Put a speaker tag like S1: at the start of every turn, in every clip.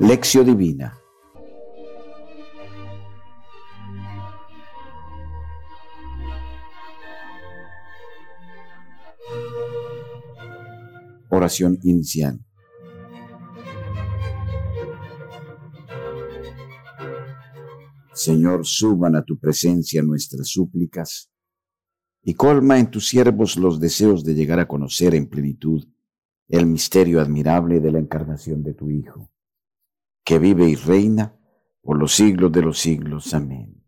S1: Lección Divina. Oración inicial. Señor, suban a tu presencia nuestras súplicas y colma en tus siervos los deseos de llegar a conocer en plenitud el misterio admirable de la encarnación de tu Hijo, que vive y reina por los siglos de los siglos. Amén.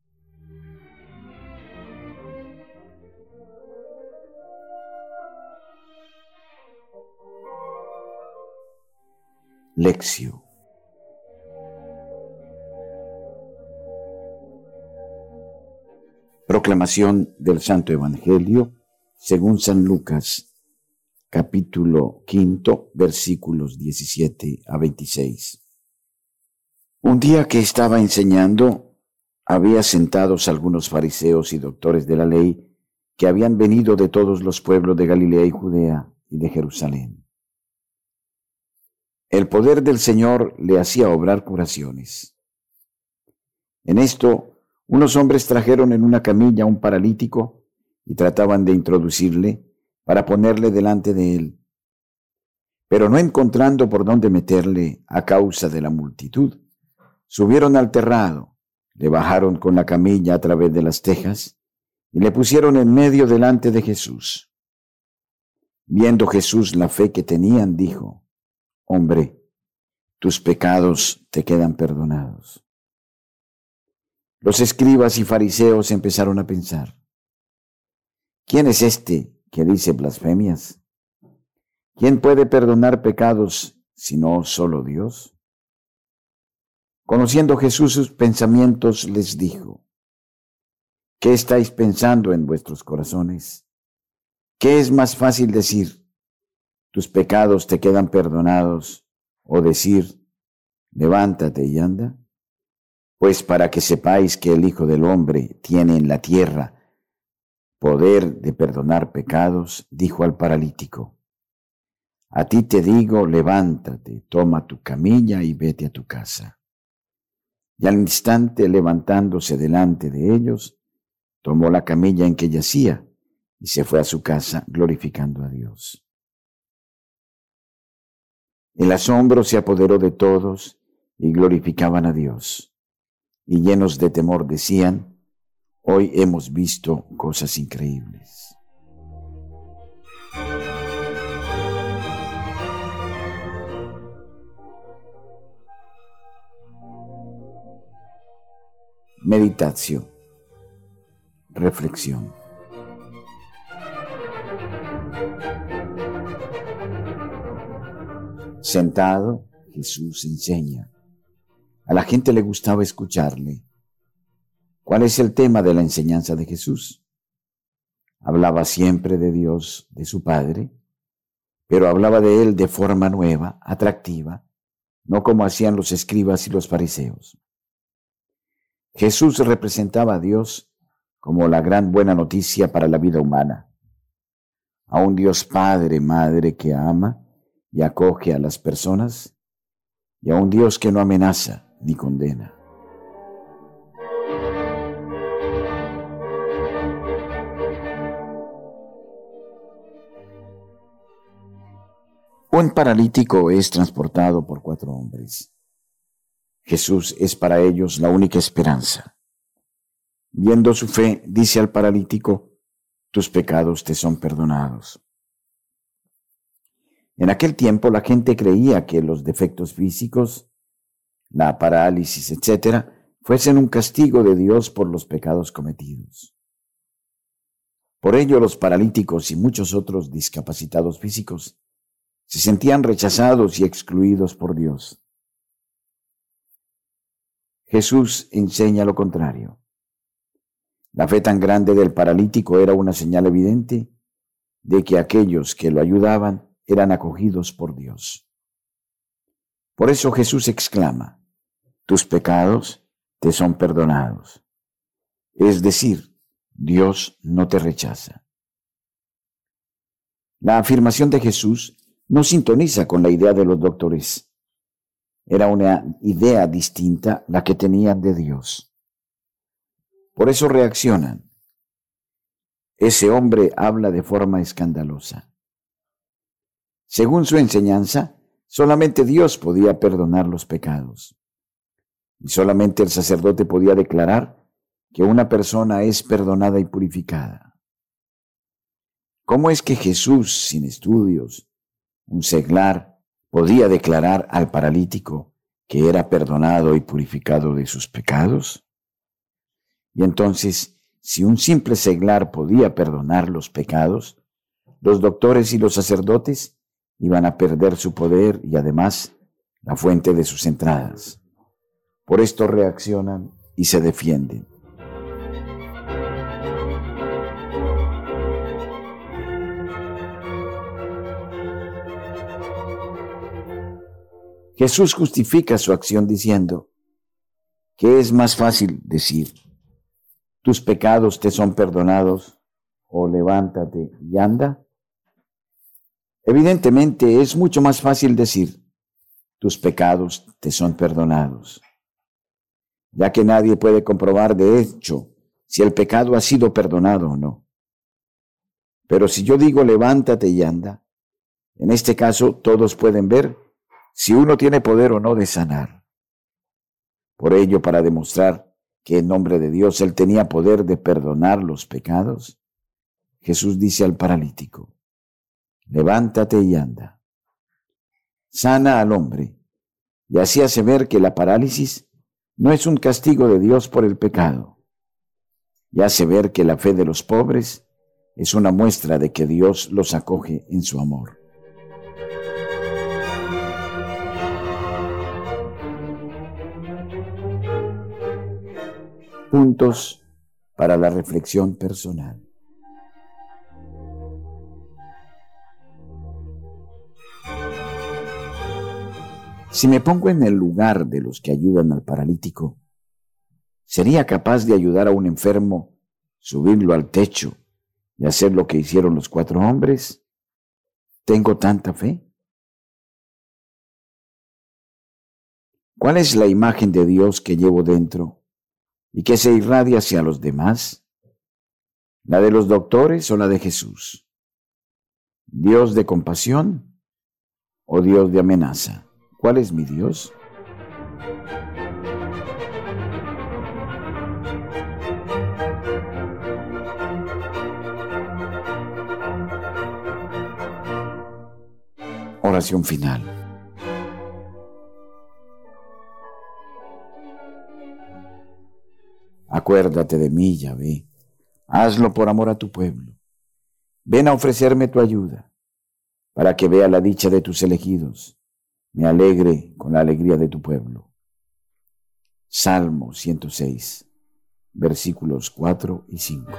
S1: Lección Proclamación del Santo Evangelio según San Lucas, capítulo quinto, versículos 17 a 26. Un día que estaba enseñando, había sentados algunos fariseos y doctores de la ley que habían venido de todos los pueblos de Galilea y Judea y de Jerusalén. El poder del Señor le hacía obrar curaciones. En esto unos hombres trajeron en una camilla un paralítico y trataban de introducirle para ponerle delante de él. Pero no encontrando por dónde meterle a causa de la multitud, subieron al terrado, le bajaron con la camilla a través de las tejas y le pusieron en medio delante de Jesús. Viendo Jesús la fe que tenían, dijo, Hombre, tus pecados te quedan perdonados. Los escribas y fariseos empezaron a pensar, ¿quién es este que dice blasfemias? ¿Quién puede perdonar pecados sino solo Dios? Conociendo Jesús sus pensamientos, les dijo, ¿qué estáis pensando en vuestros corazones? ¿Qué es más fácil decir, tus pecados te quedan perdonados, o decir, levántate y anda? Pues para que sepáis que el Hijo del Hombre tiene en la tierra poder de perdonar pecados, dijo al paralítico, a ti te digo, levántate, toma tu camilla y vete a tu casa. Y al instante levantándose delante de ellos, tomó la camilla en que yacía y se fue a su casa glorificando a Dios. El asombro se apoderó de todos y glorificaban a Dios y llenos de temor decían, hoy hemos visto cosas increíbles. Meditación. Reflexión. Sentado, Jesús enseña a la gente le gustaba escucharle. ¿Cuál es el tema de la enseñanza de Jesús? Hablaba siempre de Dios, de su Padre, pero hablaba de Él de forma nueva, atractiva, no como hacían los escribas y los fariseos. Jesús representaba a Dios como la gran buena noticia para la vida humana, a un Dios Padre, Madre que ama y acoge a las personas, y a un Dios que no amenaza, ni condena. Un paralítico es transportado por cuatro hombres. Jesús es para ellos la única esperanza. Viendo su fe, dice al paralítico, tus pecados te son perdonados. En aquel tiempo la gente creía que los defectos físicos la parálisis, etcétera, fuesen un castigo de Dios por los pecados cometidos. Por ello los paralíticos y muchos otros discapacitados físicos se sentían rechazados y excluidos por Dios. Jesús enseña lo contrario. La fe tan grande del paralítico era una señal evidente de que aquellos que lo ayudaban eran acogidos por Dios. Por eso Jesús exclama, tus pecados te son perdonados. Es decir, Dios no te rechaza. La afirmación de Jesús no sintoniza con la idea de los doctores. Era una idea distinta la que tenían de Dios. Por eso reaccionan. Ese hombre habla de forma escandalosa. Según su enseñanza, solamente Dios podía perdonar los pecados. Y solamente el sacerdote podía declarar que una persona es perdonada y purificada. ¿Cómo es que Jesús, sin estudios, un seglar, podía declarar al paralítico que era perdonado y purificado de sus pecados? Y entonces, si un simple seglar podía perdonar los pecados, los doctores y los sacerdotes iban a perder su poder y además la fuente de sus entradas. Por esto reaccionan y se defienden. Jesús justifica su acción diciendo que es más fácil decir, tus pecados te son perdonados o levántate y anda. Evidentemente es mucho más fácil decir, tus pecados te son perdonados, ya que nadie puede comprobar de hecho si el pecado ha sido perdonado o no. Pero si yo digo levántate y anda, en este caso todos pueden ver si uno tiene poder o no de sanar. Por ello, para demostrar que en nombre de Dios él tenía poder de perdonar los pecados, Jesús dice al paralítico, levántate y anda. Sana al hombre y así hace ver que la parálisis no es un castigo de Dios por el pecado, y hace ver que la fe de los pobres es una muestra de que Dios los acoge en su amor. Puntos para la reflexión personal. Si me pongo en el lugar de los que ayudan al paralítico, ¿sería capaz de ayudar a un enfermo, subirlo al techo y hacer lo que hicieron los cuatro hombres? ¿Tengo tanta fe? ¿Cuál es la imagen de Dios que llevo dentro y que se irradia hacia los demás? ¿La de los doctores o la de Jesús? ¿Dios de compasión o Dios de amenaza? ¿Cuál es mi Dios? Oración final. Acuérdate de mí, Yahvé. Hazlo por amor a tu pueblo. Ven a ofrecerme tu ayuda, para que vea la dicha de tus elegidos, me alegre con la alegría de tu pueblo. Salmo 106, versículos 4 y 5.